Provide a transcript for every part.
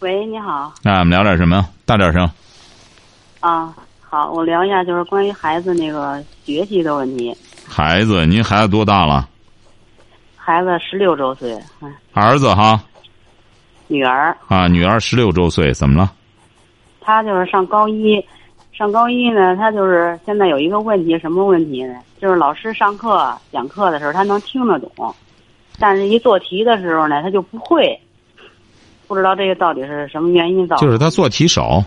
喂，你好。那我们聊点什么？大点声。啊，好，我聊一下就是关于孩子那个学习的问题。孩子，您孩子多大了？孩子十六周岁。嗯。儿子哈。女儿。啊，女儿十六周岁，怎么了？他就是上高一，上高一呢，他就是现在有一个问题，什么问题呢？就是老师上课讲课的时候，他能听得懂，但是一做题的时候呢，他就不会。不知道这个到底是什么原因造成？就是他做题少，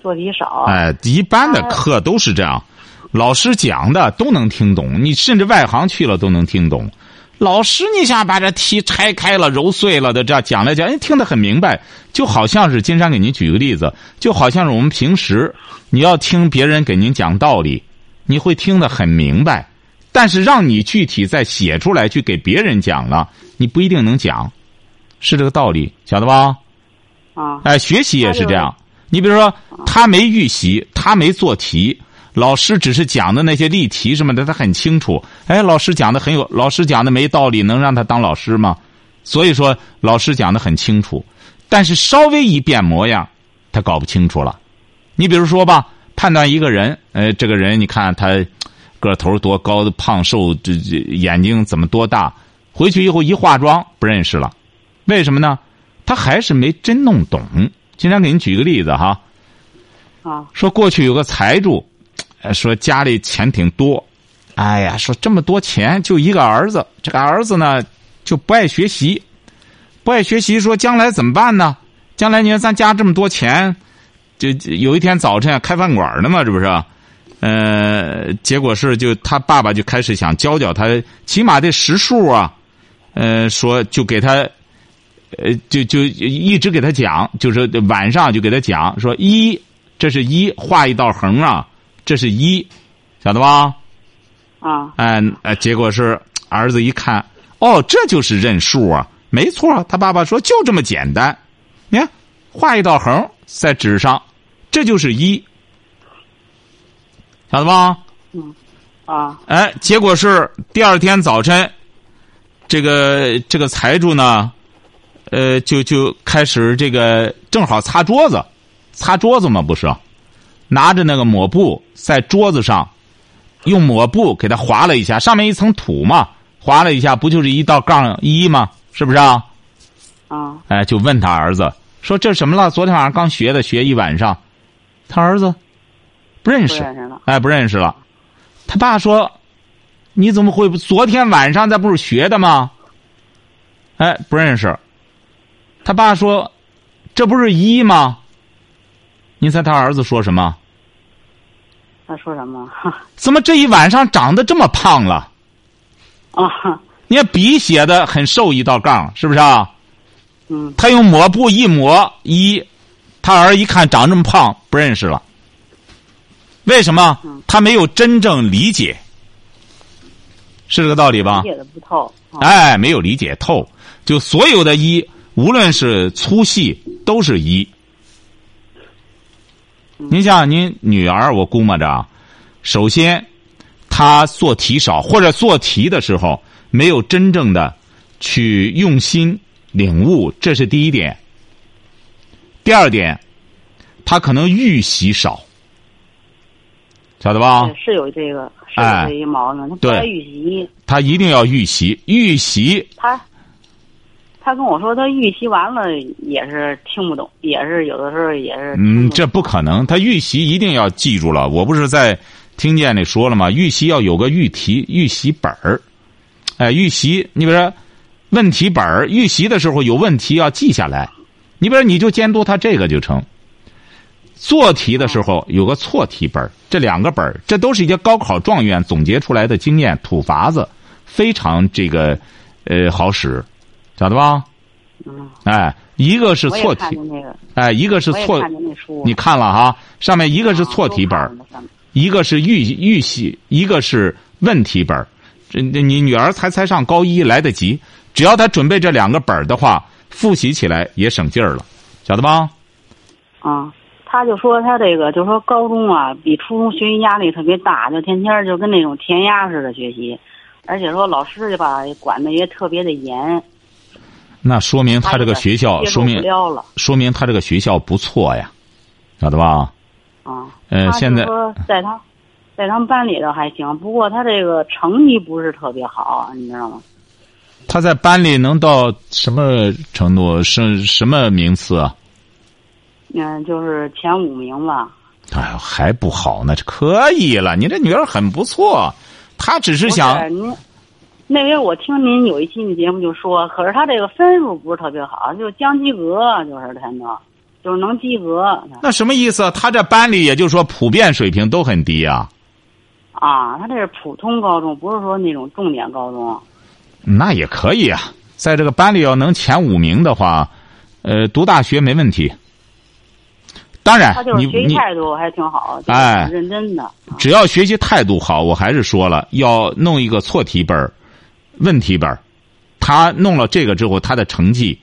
做题少。哎，一般的课都是这样，老师讲的都能听懂，你甚至外行去了都能听懂。老师，你想把这题拆开了、揉碎了的这样讲来讲，你听得很明白，就好像是金山给您举个例子，就好像是我们平时你要听别人给您讲道理，你会听得很明白，但是让你具体再写出来去给别人讲了，你不一定能讲。是这个道理，晓得吧？啊，哎，学习也是这样。你比如说，他没预习，他没做题，老师只是讲的那些例题什么的，他很清楚。哎，老师讲的很有，老师讲的没道理，能让他当老师吗？所以说，老师讲的很清楚，但是稍微一变模样，他搞不清楚了。你比如说吧，判断一个人，呃，这个人你看他个头多高、胖瘦，这这眼睛怎么多大，回去以后一化妆不认识了。为什么呢？他还是没真弄懂。今天给您举个例子哈。啊。说过去有个财主，说家里钱挺多，哎呀，说这么多钱就一个儿子，这个儿子呢就不爱学习，不爱学习，说将来怎么办呢？将来你看咱家这么多钱，就有一天早晨开饭馆呢嘛，这不是？呃，结果是就他爸爸就开始想教教他，起码得识数啊。呃，说就给他。呃，就就一直给他讲，就是晚上就给他讲，说一，这是一，画一道横啊，这是一，晓得吧？啊。哎，结果是儿子一看，哦，这就是认数啊，没错。他爸爸说就这么简单，你看，画一道横在纸上，这就是一，晓得吧？嗯。啊。哎，结果是第二天早晨，这个这个财主呢。呃，就就开始这个正好擦桌子，擦桌子嘛不是，拿着那个抹布在桌子上，用抹布给他划了一下，上面一层土嘛，划了一下，不就是一道杠一吗？是不是啊？啊。哎，就问他儿子说：“这什么了？昨天晚上刚学的，学一晚上。”他儿子不认识，哎，不认识了。他爸说：“你怎么会？昨天晚上咱不是学的吗？”哎，不认识。他爸说：“这不是一吗？”你猜他儿子说什么？他说什么？怎么这一晚上长得这么胖了？啊！你看笔写的很瘦一道杠，是不是啊？嗯。他用抹布一抹一，他儿一看长这么胖，不认识了。为什么？他没有真正理解，是这个道理吧？理解的不透。哎，没有理解透，就所有的一。无论是粗细，都是一。您像您女儿，我估摸着，首先，她做题少，或者做题的时候没有真正的去用心领悟，这是第一点。第二点，她可能预习少，晓得吧？是有这个，是有这一毛病，她不爱预习。他一定要预习，预习。他。他跟我说，他预习完了也是听不懂，也是有的时候也是。嗯，这不可能。他预习一定要记住了。我不是在听见里说了吗？预习要有个预题、预习本儿。哎，预习，你比如说问题本儿，预习的时候有问题要记下来。你比如说你就监督他这个就成。做题的时候有个错题本儿，这两个本儿，这都是一些高考状元总结出来的经验土法子，非常这个呃好使。晓得吧？嗯。哎，一个是错题，哎，一个是错，书。你看了哈？上面一个是错题本一个是预预习，一个是问题本。这这你女儿才才上高一，来得及。只要她准备这两个本儿的话，复习起来也省劲儿了，晓得吧？啊，他就说他这个，就说高中啊，比初中学习压力特别大，就天天就跟那种填鸭似的学习，而且说老师吧管的也特别的严。那说明他这个学校，说明说明他这个学校不错呀，晓得吧？啊。呃现在在他，在他们班里头还行，不过他这个成绩不是特别好，你知道吗？他在班里能到什么程度？是什么名次啊？嗯，就是前五名吧。哎呦，还不好呢，这可以了。你这女儿很不错，她只是想是您，那回我听您有一期的节目就说，可是他这个分数不是特别好，就将及格，就是他能，就是能及格。那什么意思？他这班里也就是说普遍水平都很低啊。啊，他这是普通高中，不是说那种重点高中。那也可以啊，在这个班里要能前五名的话，呃，读大学没问题。当然他，就是学习态度还挺好，就是哎认真的。只要学习态度好，我还是说了，要弄一个错题本儿问题本儿他弄了这个之后，他的成绩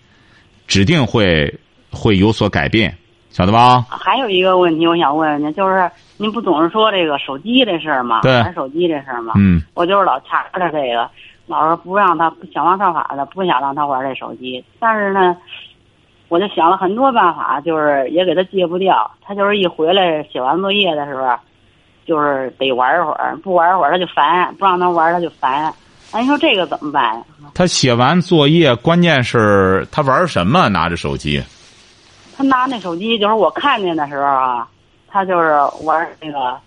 指定会会有所改变，晓得吧？还有一个问题，我想问问您，就是您不总是说这个手机这事儿吗？对玩手机这事儿吗？嗯，我就是老掐着这个，老是不让他想方设法的不想让他玩这手机，但是呢，我就想了很多办法，就是也给他戒不掉。他就是一回来写完作业的时候，就是得玩一会儿，不玩一会儿他就烦，不让他玩他就烦。哎，你说这个怎么办呀？他写完作业，关键是他玩什么？拿着手机，他拿那手机，就是我看见的时候啊，他就是玩那个，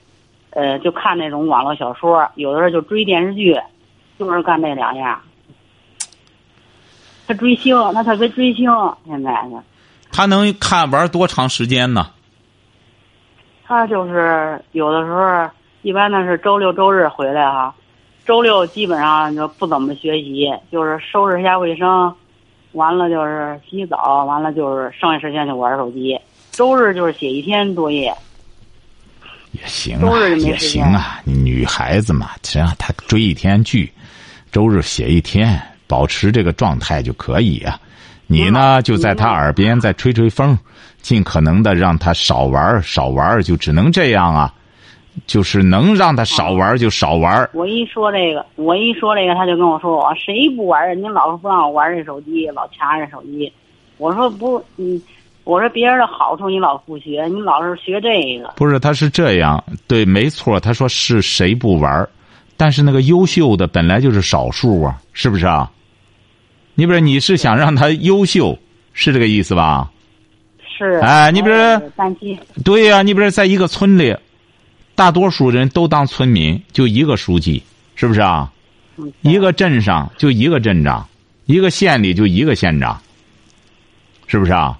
呃，就看那种网络小说，有的时候就追电视剧，就是干这两样。他追星，他特别追星，现在呢，他能看玩多长时间呢？他就是有的时候，一般呢是周六周日回来哈，周六基本上就不怎么学习，就是收拾一下卫生，完了就是洗澡，完了就是剩下时间就玩手机。周日就是写一天作业，也行周啊，日也行啊。女孩子嘛，只要她追一天剧，周日写一天，保持这个状态就可以啊。你呢，就在她耳边再吹吹风，尽可能的让她少玩少玩就只能这样啊。就是能让他少玩就少玩儿我一说这个，我一说这个，他就跟我说：“我谁不玩啊？您老是不让我玩这手机，老掐着手机。”我说：“不，你，我说别人的好处你老不学，你老是学这个。不是，他是这样，对，没错。他说是谁不玩但是那个优秀的本来就是少数啊，是不是啊？你比如你是想让他优秀，是这个意思吧？是，哎你不是呃担心对呀、你比如在一个村里，大多数人都当村民，就一个书记，是不是啊？嗯一个镇上就一个镇长，一个县里就一个县长，是不是啊？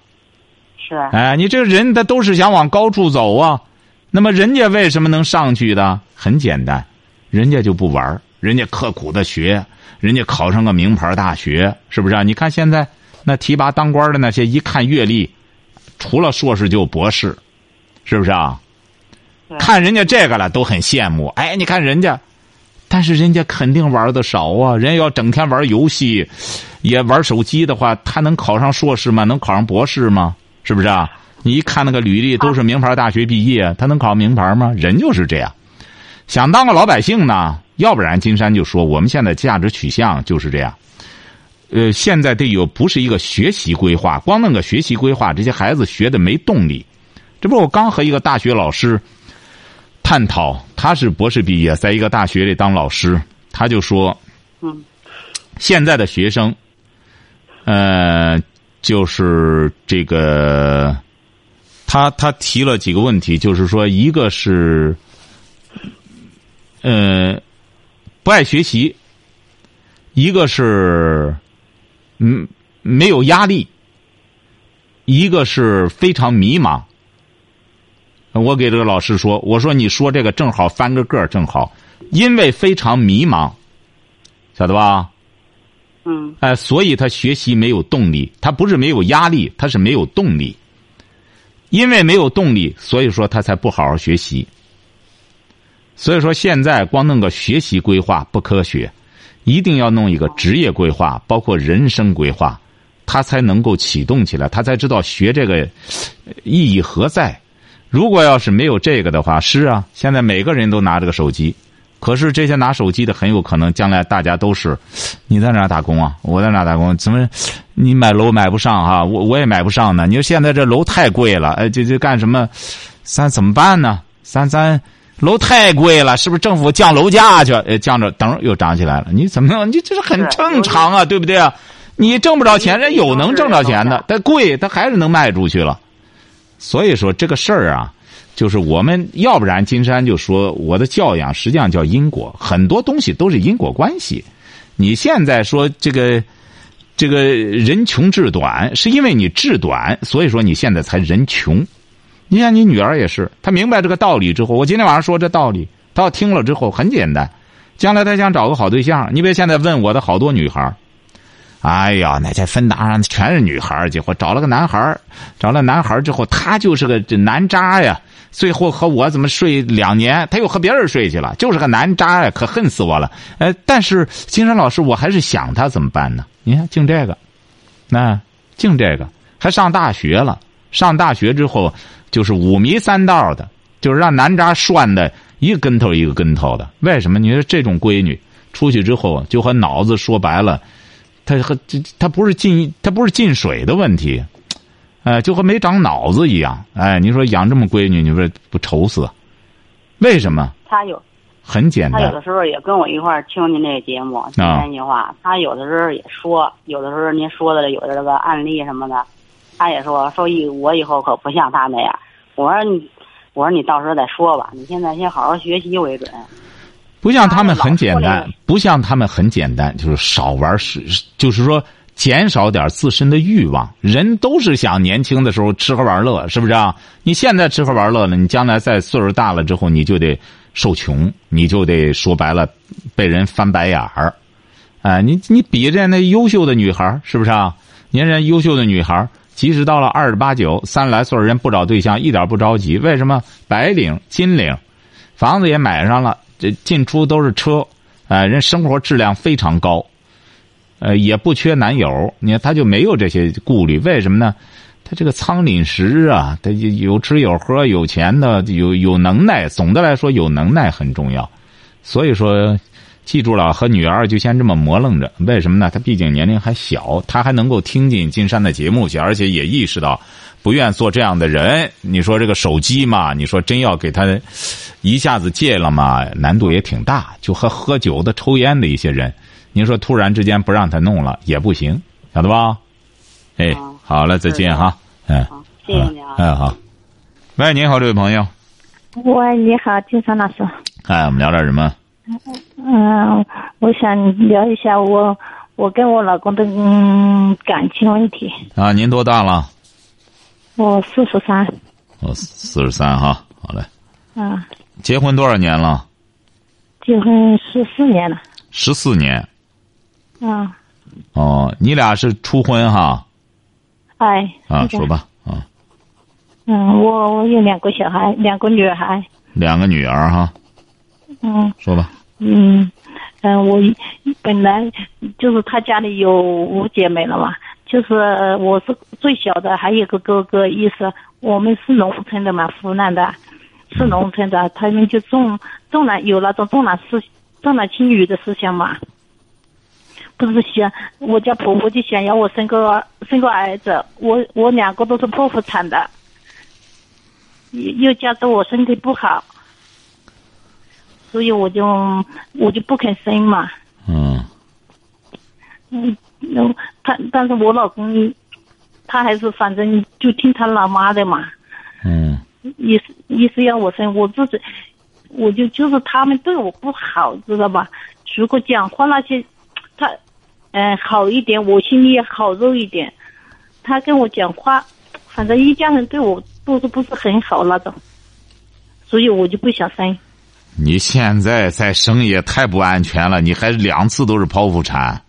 是哎，你这个人他都是想往高处走啊，那么人家为什么能上去的？很简单，人家就不玩儿人家刻苦的学，人家考上个名牌大学，是不是啊？你看现在那提拔当官的那些，一看阅历，除了硕士就博士，是不是啊？看人家这个了都很羡慕，哎，你看人家，但是人家肯定玩的少啊，人要整天玩游戏，也玩手机的话，他能考上硕士吗？能考上博士吗？是不是啊？你一看那个履历都是名牌大学毕业，他能考名牌吗？人就是这样，想当个老百姓呢，要不然金山就说我们现在价值取向就是这样。呃，现在得有不是一个学习规划，光弄个学习规划，这些孩子学的没动力。这不我刚和一个大学老师探讨，他是博士毕业，在一个大学里当老师，他就说，嗯，现在的学生，呃，就是这个，他他提了几个问题，就是说，一个是，呃，不爱学习，一个是，嗯，没有压力，一个是非常迷茫。我给这个老师说：“我说你说这个正好翻个个儿正好，因为非常迷茫，晓得吧？嗯哎，所以他学习没有动力，他不是没有压力，他是没有动力。因为没有动力，所以说他才不好好学习。所以说现在光弄个学习规划不科学，一定要弄一个职业规划，包括人生规划，他才能够启动起来，他才知道学这个意义何在。如果要是没有这个的话，是啊，现在每个人都拿着个手机，可是这些拿手机的很有可能将来大家都是，你在哪打工啊？我在哪打工？怎么你买楼买不上哈？我我也买不上呢。你说现在这楼太贵了，哎，这这干什么？咱怎么办呢？咱咱楼太贵了，是不是政府降楼价去？呃，降着等又涨起来了。你怎么弄？你这是很正常啊，对不对啊？你挣不着钱，人有能挣着钱的，但贵，他还是能卖出去了。所以说这个事儿啊，就是我们要不然金山就说我的教养实际上叫因果，很多东西都是因果关系。你现在说这个这个人穷志短，是因为你志短，所以说你现在才人穷。你看你女儿也是，她明白这个道理之后，我今天晚上说这道理，她要听了之后很简单，将来她想找个好对象，你别现在问我的好多女孩哎呀，那在芬达上全是女孩结果找了个男孩找了男孩之后，他就是个这男渣呀。最后和我怎么睡两年，他又和别人睡去了，就是个男渣呀，可恨死我了。呃，但是金山老师，我还是想他怎么办呢？你看，净这个，那净这个，还上大学了。上大学之后，就是五迷三道的，就是让男渣涮的一个跟头一个跟头的。为什么？你说这种闺女出去之后，就和脑子说白了。他和这，他不是进，他不是进水的问题，哎，就和没长脑子一样。哎，你说养这么闺女，你说不愁死？为什么？他有，很简单。他有的时候也跟我一块儿听您这个节目，听那句话。他有的时候也说，有的时候您说的有的这个案例什么的，他也说说以我以后可不像他那样。我说你，我说你到时候再说吧，你现在先好好学习为准。不像他们很简单，不像他们很简单，就是少玩是，就是说减少点自身的欲望。人都是想年轻的时候吃喝玩乐，是不是啊？你现在吃喝玩乐了，你将来在岁数大了之后，你就得受穷，你就得说白了，被人翻白眼儿。哎，你你比着那优秀的女孩是不是啊？你看人优秀的女孩即使到了二十八九、三十来岁人不找对象，一点不着急。为什么？白领、金领，房子也买上了。这进出都是车，哎，人生活质量非常高，呃，也不缺男友。你看他就没有这些顾虑，为什么呢？他这个仓廪实啊，他有吃有喝，有钱的，有有能耐。总的来说，有能耐很重要。所以说，记住了，和女儿就先这么磨楞着。为什么呢？她毕竟年龄还小，她还能够听进金山的节目去，而且也意识到。不愿做这样的人，你说这个手机嘛？你说真要给她一下子戒了嘛？难度也挺大。就和喝酒的、抽烟的一些人，你说突然之间不让他弄了也不行，晓得吧？哎，好了，再见哈。嗯，谢谢你啊。哎，好。喂，你好，这位朋友。喂，你好，金山老师。哎，我们聊点什么？嗯，我想聊一下我我跟我老公的嗯感情问题。啊，您多大了？我四十三，我四十三哈，好嘞。啊。结婚多少年了？结婚十四年了。十四年。啊。哦，你俩是初婚哈？哎。啊，说吧啊。嗯，我我有两个小孩，两个女孩。两个女儿哈。嗯。说吧。嗯，嗯，我本来就是他家里有五姐妹了嘛。就是我是最小的，还有个哥哥。意思我们是农村的嘛，湖南的，是农村的，他们就重重男有那种重男思重男轻女的思想嘛。不是想我家婆婆就想要我生个生个儿子，我我两个都是剖腹产的，又又加上我身体不好，所以我就我就不肯生嘛。嗯。嗯。然后他，但是我老公，他还是反正就听他老妈的嘛。嗯。意思意思要我生，我自己，我就就是他们对我不好，知道吧？如果讲话那些，他，嗯，好一点，我心里也好受一点。他跟我讲话，反正一家人对我都是不是很好那种，所以我就不想生。你现在再生也太不安全了，你还两次都是剖腹产。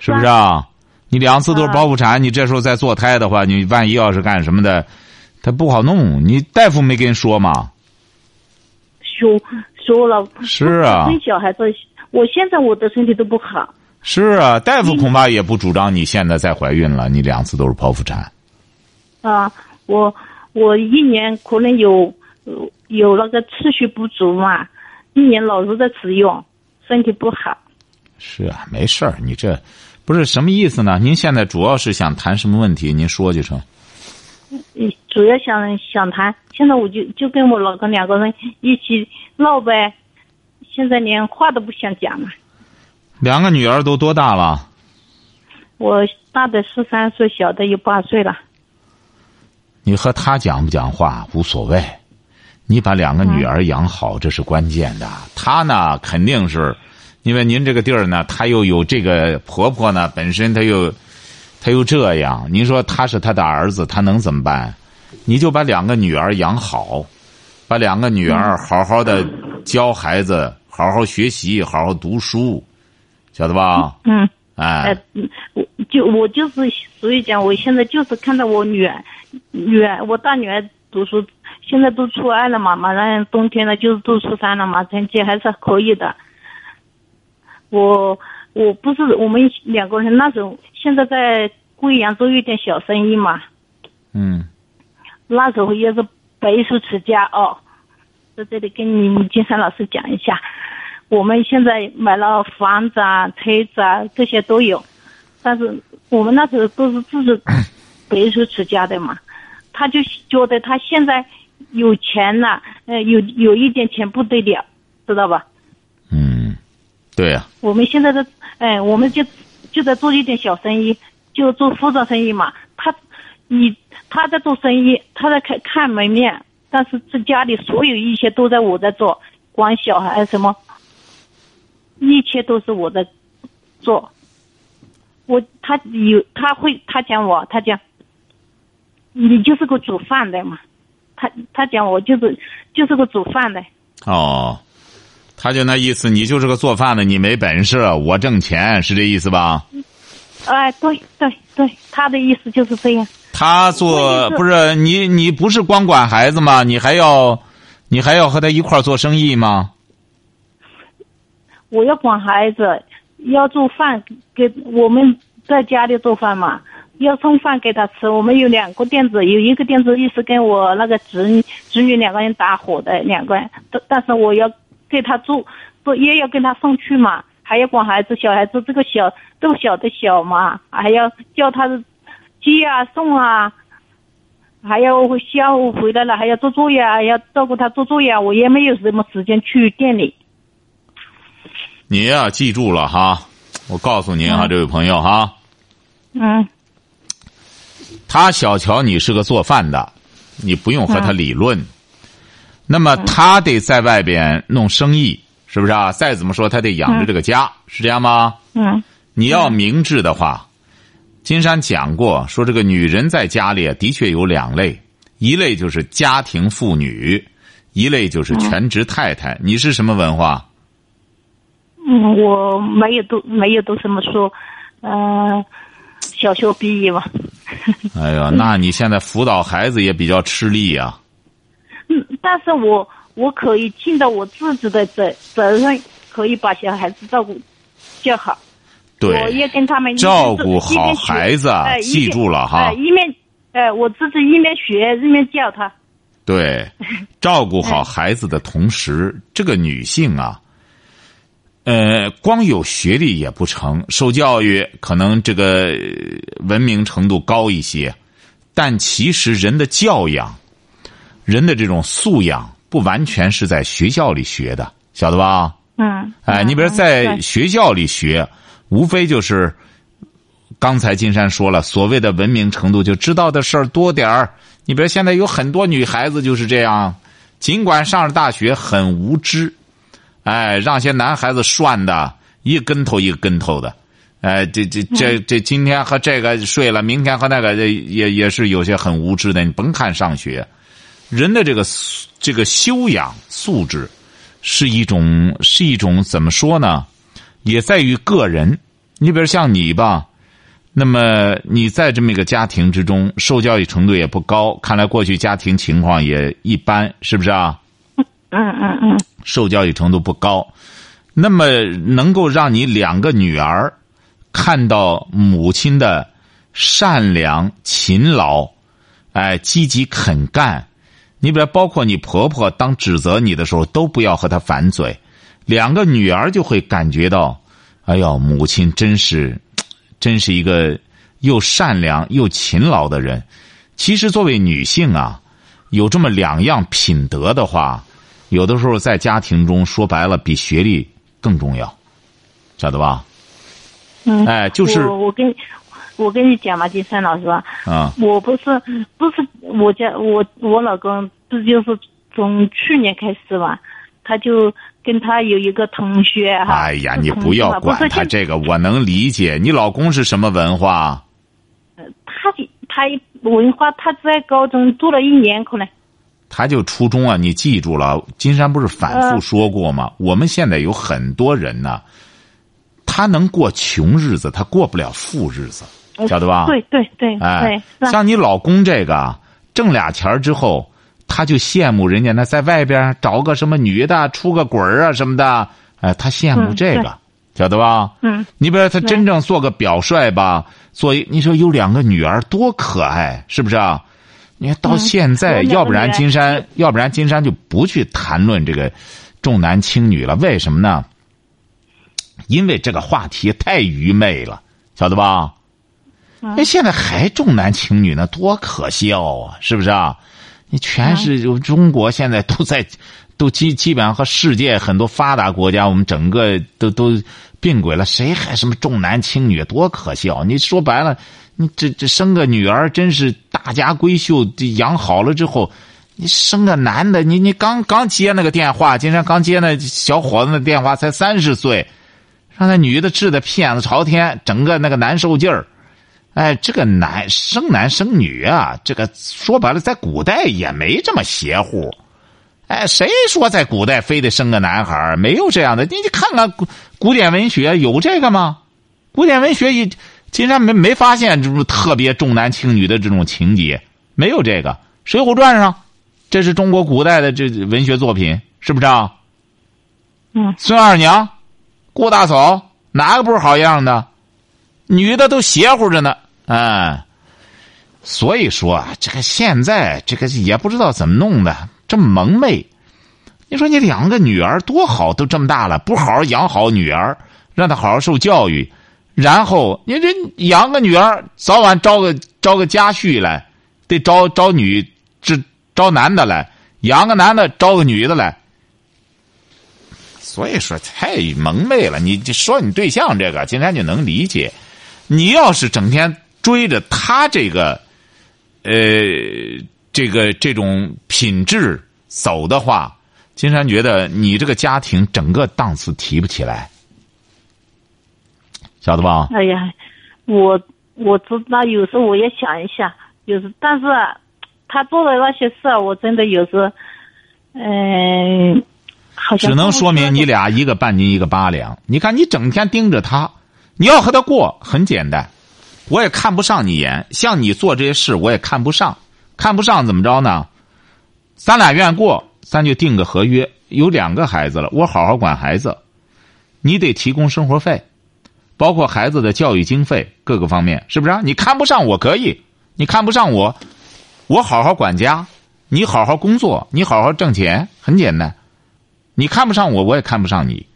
是不是啊？你两次都是剖腹产，你这时候再做胎的话，你万一要是干什么的，他不好弄。你大夫没跟你说吗？说说了。是啊。生小孩子，我现在我的身体都不好。是啊，大夫恐怕也不主张你现在再怀孕了。你两次都是剖腹产。啊，我我一年可能有有那个次序不足嘛，一年老是在吃药，身体不好。是啊，没事儿，你这不是什么意思呢？您现在主要是想谈什么问题？您说就成。嗯，主要想想谈，现在我就就跟我老公两个人一起闹呗，现在连话都不想讲了。两个女儿都多大了？我大的十三岁，小的有八岁了。你和他讲不讲话无所谓，你把两个女儿养好，这是关键的。她呢，肯定是，因为您这个地儿呢，她又有这个婆婆呢，本身她又，她又这样。您说她是她的儿子，她能怎么办？你就把两个女儿养好，把两个女儿好好的教孩子，好好学习，好好读书。晓得吧？嗯，哎，我就我就是，所以讲，我现在就是看到我女儿，女儿，我大女儿读书，现在都初二了嘛，马上冬天了，就是都初三了嘛，成绩还是可以的。我我不是我们两个人那时候，现在在贵阳做一点小生意嘛。嗯。那时候也是白手起家哦，在这里跟你金山老师讲一下。我们现在买了房子啊、车子啊，这些都有，但是我们那时候都是自己白手起家的嘛。他就觉得他现在有钱了，呃，有有一点钱不得了，知道吧？嗯，对呀。我们现在的，哎，我们就就在做一点小生意，就做服装生意嘛。他，你他在做生意，他在看看门面，但是这家里所有一切都在我在做，管小孩什么。一切都是我在做，我他有他会他讲我他讲，你就是个煮饭的嘛，他他讲我就是就是个煮饭的。哦，他就那意思，你就是个做饭的，你没本事，我挣钱是这意思吧？哎，对对对，他的意思就是这样。他做不是你你不是光管孩子吗？你还要你还要和他一块儿做生意吗？我要管孩子，要做饭给我们在家里做饭嘛，要送饭给他吃。我们有两个店子，有一个店子一直跟我那个侄侄女两个人搭伙的两个人，但但是我要给他做，做也要跟他送去嘛，还要管孩子，小孩子这个小都小的小嘛，还要叫他接啊送啊，还要下午回来了还要做作业，要照顾他做作业，我也没有什么时间去店里。你呀，记住了哈，我告诉您哈，这位朋友哈，嗯，他小瞧你是个做饭的，你不用和他理论。那么他得在外边弄生意，是不是啊？再怎么说，他得养着这个家，是这样吗？嗯。你要明智的话，金山讲过，说这个女人在家里的确有两类，一类就是家庭妇女，一类就是全职太太。你是什么文化？嗯，我没有读，没有读什么书，嗯，小学毕业吧。哎呀，那你现在辅导孩子也比较吃力呀。嗯，但是我我可以尽到我自己的责责任，可以把小孩子照顾就好。对，我也跟他们照顾好孩子，记住了哈。一面，呃，我自己一面学一面教他。对，照顾好孩子的同时，这个女性啊。呃，光有学历也不成，受教育可能这个文明程度高一些，但其实人的教养，人的这种素养不完全是在学校里学的，晓得吧？嗯。哎，你比如在学校里学，无非就是刚才金山说了，所谓的文明程度，就知道的事儿多点儿。你比如现在有很多女孩子就是这样，尽管上了大学，很无知。哎，让些男孩子涮的一跟头一个跟头的，哎，这这这这今天和这个睡了，明天和那个也也是有些很无知的。你甭看上学，人的这个这个修养素质是一种是一种怎么说呢？也在于个人。你比如像你吧，那么你在这么一个家庭之中，受教育程度也不高，看来过去家庭情况也一般，是不是啊？嗯嗯嗯，受教育程度不高，那么能够让你两个女儿看到母亲的善良、勤劳，哎，积极肯干。你比如包括你婆婆当指责你的时候，都不要和她反嘴，两个女儿就会感觉到，哎呦，母亲真是，真是一个又善良又勤劳的人。其实作为女性啊，有这么两样品德的话。有的时候在家庭中说白了比学历更重要，晓得吧？嗯，哎，就是我我跟我跟你讲嘛，金山老师啊，我不是不是我家我我老公不就是从去年开始嘛，他就跟他有一个同学哈。哎呀，你不要管他这个，我能理解。你老公是什么文化？呃，他他文化他在高中读了一年可能。他就初衷啊，你记住了，金山不是反复说过吗？我们现在有很多人呢，他能过穷日子，他过不了富日子，晓得吧？对对对，哎，像你老公这个挣俩钱之后，他就羡慕人家那在外边找个什么女的出个轨儿啊什么的，哎，他羡慕这个，晓得吧？嗯，你比如他真正做个表率吧，做你说有两个女儿多可爱，是不是啊？你看到现在，要不然金山，要不然金山就不去谈论这个重男轻女了。为什么呢？因为这个话题太愚昧了，晓得吧？那现在还重男轻女呢，多可笑啊！是不是啊？你全是中国现在都在，都基基本上和世界很多发达国家，我们整个都都并轨了。谁还什么重男轻女？多可笑！你说白了。你这这生个女儿真是大家闺秀，养好了之后，你生个男的，你你刚刚接那个电话，今天刚接那小伙子的电话，才三十岁，让那女的治的屁眼子朝天，整个那个难受劲儿。哎，这个男生男生女啊，这个说白了，在古代也没这么邪乎。哎，谁说在古代非得生个男孩没有这样的，你你看看古古典文学有这个吗？古典文学一。金山没没发现这种特别重男轻女的这种情节，没有这个《水浒传》上，这是中国古代的这文学作品，是不是啊？嗯。孙二娘、顾大嫂，哪个不是好样的？女的都邪乎着呢，哎。所以说啊，这个现在这个也不知道怎么弄的，这么蒙昧。你说你两个女儿多好，都这么大了，不好好养好女儿，让她好好受教育。然后你这养个女儿，早晚招个招个家婿来，得招招女，这招男的来养个男的，招个女的来。所以说太蒙昧了。你说你对象这个，金山就能理解。你要是整天追着他这个，呃，这个这种品质走的话，金山觉得你这个家庭整个档次提不起来。晓得吧？哎呀，我我知道，有时候我也想一下，有时但是他做的那些事，我真的有时，嗯，好像只能说明你俩一个半斤一个八两。你看，你整天盯着他，你要和他过很简单，我也看不上你眼。像你做这些事，我也看不上，看不上怎么着呢？咱俩愿过，咱就定个合约。有两个孩子了，我好好管孩子，你得提供生活费。包括孩子的教育经费各个方面，是不是？啊你看不上我可以，你看不上我，我好好管家，你好好工作，你好好挣钱，很简单。你看不上我，我也看不上你，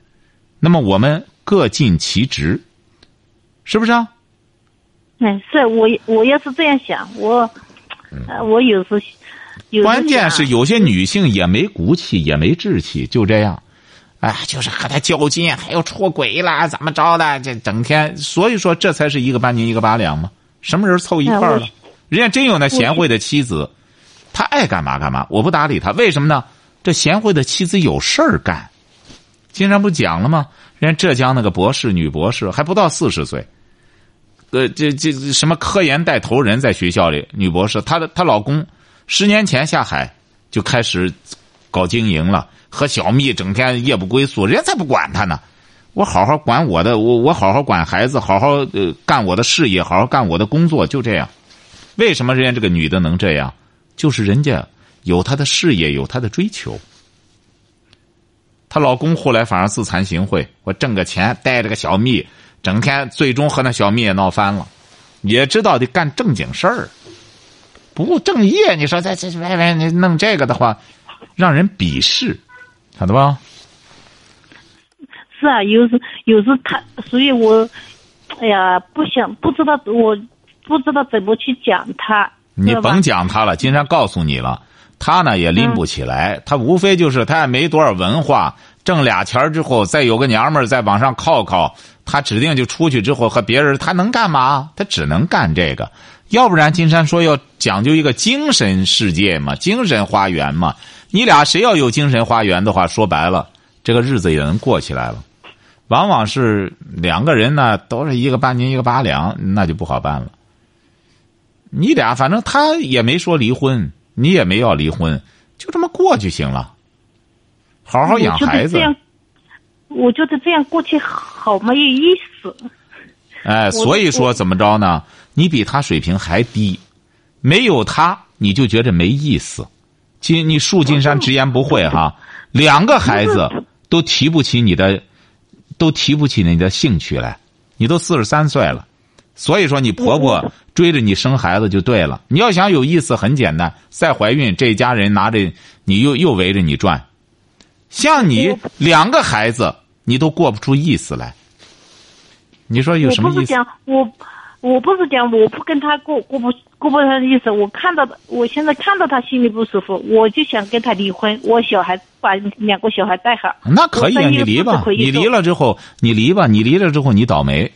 那么我们各尽其职，是不是啊？嗯，是我我要是这样想，我，我有时有关键是有些女性也没骨气，也没志气，就这样。哎，就是和他较劲，还要出轨啦，怎么着的？这整天，所以说这才是一个半斤一个八两嘛。什么人凑一块儿了？人家真有那贤惠的妻子，他爱干嘛干嘛，我不搭理他。为什么呢？这贤惠的妻子有事儿干。经常不讲了吗？人家浙江那个博士，女博士还不到四十岁，呃，这这什么科研带头人，在学校里，女博士，她的她老公十年前下海就开始搞经营了。和小蜜整天夜不归宿，人家才不管他呢。我好好管我的，我我好好管孩子，好好呃干我的事业，好好干我的工作，就这样。为什么人家这个女的能这样？就是人家有她的事业，有她的追求。她老公后来反而自惭形秽，我挣个钱，带着个小蜜，整天最终和那小蜜也闹翻了，也知道得干正经事儿，不务正业。你说在这外面你弄这个的话，让人鄙视，晓得吧？是啊，有时有时他，所以我，哎呀，不想不知道我不知道怎么去讲他。你甭讲他了，金山告诉你了。他呢也拎不起来，他无非就是他也没多少文化，挣俩钱之后再有个娘们儿在往上靠靠，他指定就出去之后和别人，他能干嘛？他只能干这个，要不然金山说要讲究一个精神世界嘛，精神花园嘛。你俩谁要有精神花园的话，说白了，这个日子也能过起来了。往往是两个人呢，都是一个半斤一个八两，那就不好办了。你俩反正他也没说离婚。你也没要离婚，就这么过就行了，好好养孩子。我觉得这样过去好没有意思。哎，所以说怎么着呢？你比他水平还低，没有他你就觉着没意思。金，你树金山直言不讳哈，两个孩子都提不起你的，都提不起你的兴趣来。你都四十三岁了。所以说，你婆婆追着你生孩子就对了。你要想有意思，很简单，再怀孕，这一家人拿着你又又围着你转。像你两个孩子，你都过不出意思来。你说有什么意思？我不是讲我，我不是讲我不跟他过过不过不他的意思。我看到的，我现在看到他心里不舒服，我就想跟他离婚。我小孩把两个小孩带好。那可以啊，你离吧。你离了之后，你离吧。你离了之后，你倒霉。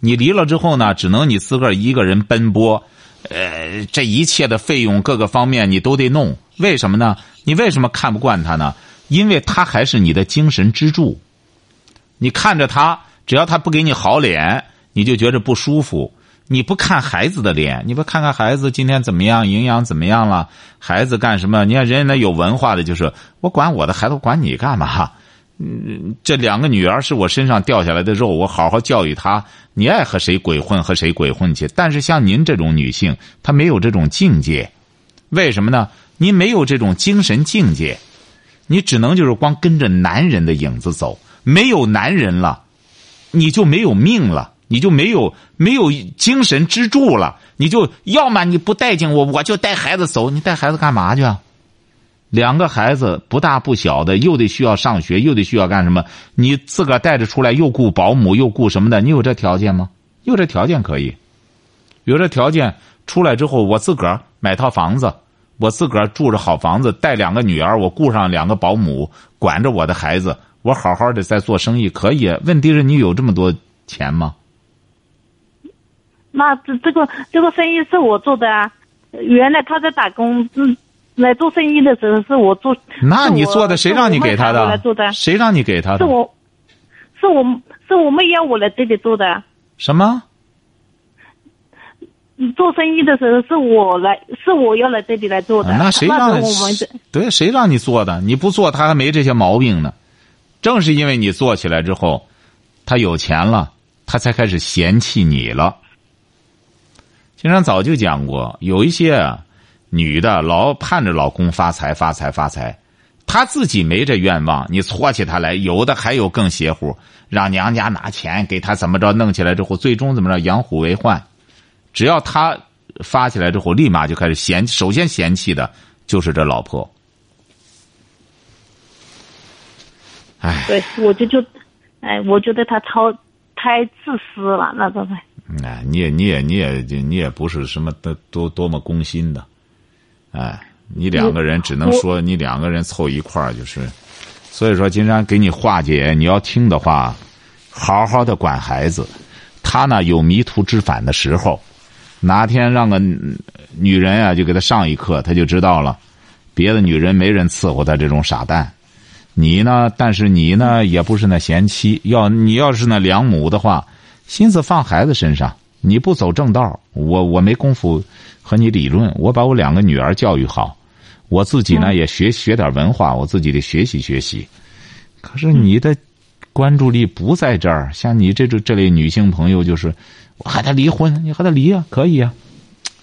你离了之后呢，只能你自个儿一个人奔波，呃，这一切的费用各个方面你都得弄。为什么呢？你为什么看不惯他呢？因为他还是你的精神支柱。你看着他，只要他不给你好脸，你就觉着不舒服。你不看孩子的脸，你不看看孩子今天怎么样，营养怎么样了？孩子干什么？你看人家那有文化的，就是我管我的孩子，管你干嘛？这两个女儿是我身上掉下来的肉，我好好教育她。你爱和谁鬼混，和谁鬼混去。但是像您这种女性，她没有这种境界，为什么呢？您没有这种精神境界，你只能就是光跟着男人的影子走。没有男人了，你就没有命了，你就没有没有精神支柱了。你就要么你不待见我，我就带孩子走。你带孩子干嘛去啊？两个孩子不大不小的，又得需要上学，又得需要干什么？你自个儿带着出来，又雇保姆，又雇什么的？你有这条件吗？有这条件可以，有这条件出来之后，我自个儿买套房子，我自个儿住着好房子，带两个女儿，我雇上两个保姆，管着我的孩子，我好好的在做生意，可以。问题是你有这么多钱吗？那这这个这个生意是我做的啊，原来他在打工，嗯。来做生意的时候是我做，那你做的谁让你给他的？来做的，谁让你给他的？是我，是我，是我妹要我来这里做的。什么？做生意的时候是我来，是我要来这里来做的。那谁让？我们对，谁让你做的？你不做，他还没这些毛病呢。正是因为你做起来之后，他有钱了，他才开始嫌弃你了。经常早就讲过，有一些啊。女的老盼着老公发财发财发财，她自己没这愿望，你搓起她来，有的还有更邪乎，让娘家拿钱给她怎么着弄起来之后，最终怎么着养虎为患。只要他发起来之后，立马就开始嫌，首先嫌弃的就是这老婆。哎，对，我就就，哎，我觉得他超太自私了，那种。哎，你也你也你也你也不是什么多多多么攻心的。哎，你两个人只能说你两个人凑一块儿就是，所以说金山给你化解，你要听的话，好好的管孩子。他呢有迷途知返的时候，哪天让个女人啊就给他上一课，他就知道了。别的女人没人伺候他这种傻蛋，你呢？但是你呢也不是那贤妻，要你要是那良母的话，心思放孩子身上，你不走正道，我我没功夫。和你理论，我把我两个女儿教育好，我自己呢也学学点文化，我自己得学习学习。可是你的关注力不在这儿。像你这种这类女性朋友，就是我和他离婚，你和他离啊，可以啊，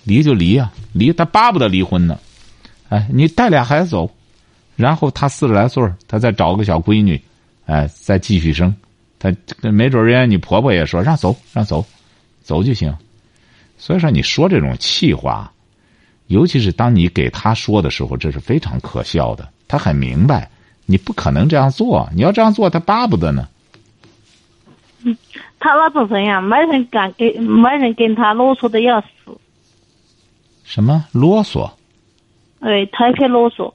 离就离啊，离他巴不得离婚呢。哎，你带俩孩子走，然后他四十来岁他再找个小闺女，哎，再继续生。他没准人家你婆婆也说让走让走，走就行。所以说你说这种气话，尤其是当你给他说的时候，这是非常可笑的。他很明白，你不可能这样做。你要这样做，他巴不得呢。嗯，他那种人呀，没人敢跟，没人跟他啰嗦的要死。什么啰嗦？对，特别啰嗦。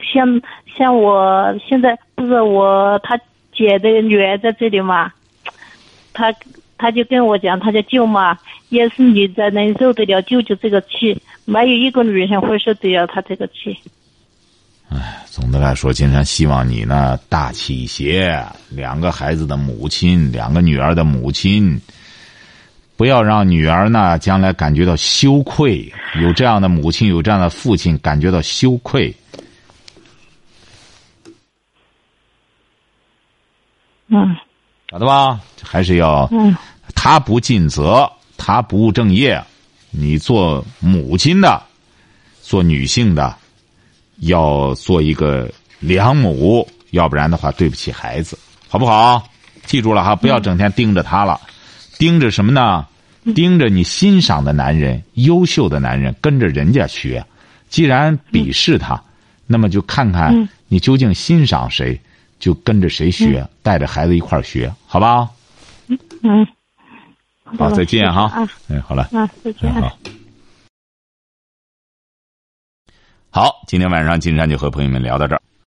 像像我现在不是我他姐的女儿在这里嘛，他他就跟我讲，他叫舅妈，也是你才能受得了舅舅这个气，没有一个女人会受得了他这个气。唉，总的来说，金山希望你呢大气一些。两个孩子的母亲，两个女儿的母亲，不要让女儿呢将来感觉到羞愧。有这样的母亲，有这样的父亲，感觉到羞愧。嗯，晓得吧？还是要，嗯，他不尽责，他不务正业。你做母亲的，做女性的，要做一个良母，要不然的话对不起孩子，好不好？记住了哈，不要整天盯着他了，盯着什么呢？盯着你欣赏的男人、优秀的男人，跟着人家学。既然鄙视他，那么就看看你究竟欣赏谁。就跟着谁学，带着孩子一块儿学，好吧？嗯，好，再见哈。啊，哎，好了，啊，再见。好，好，今天晚上金山就和朋友们聊到这儿。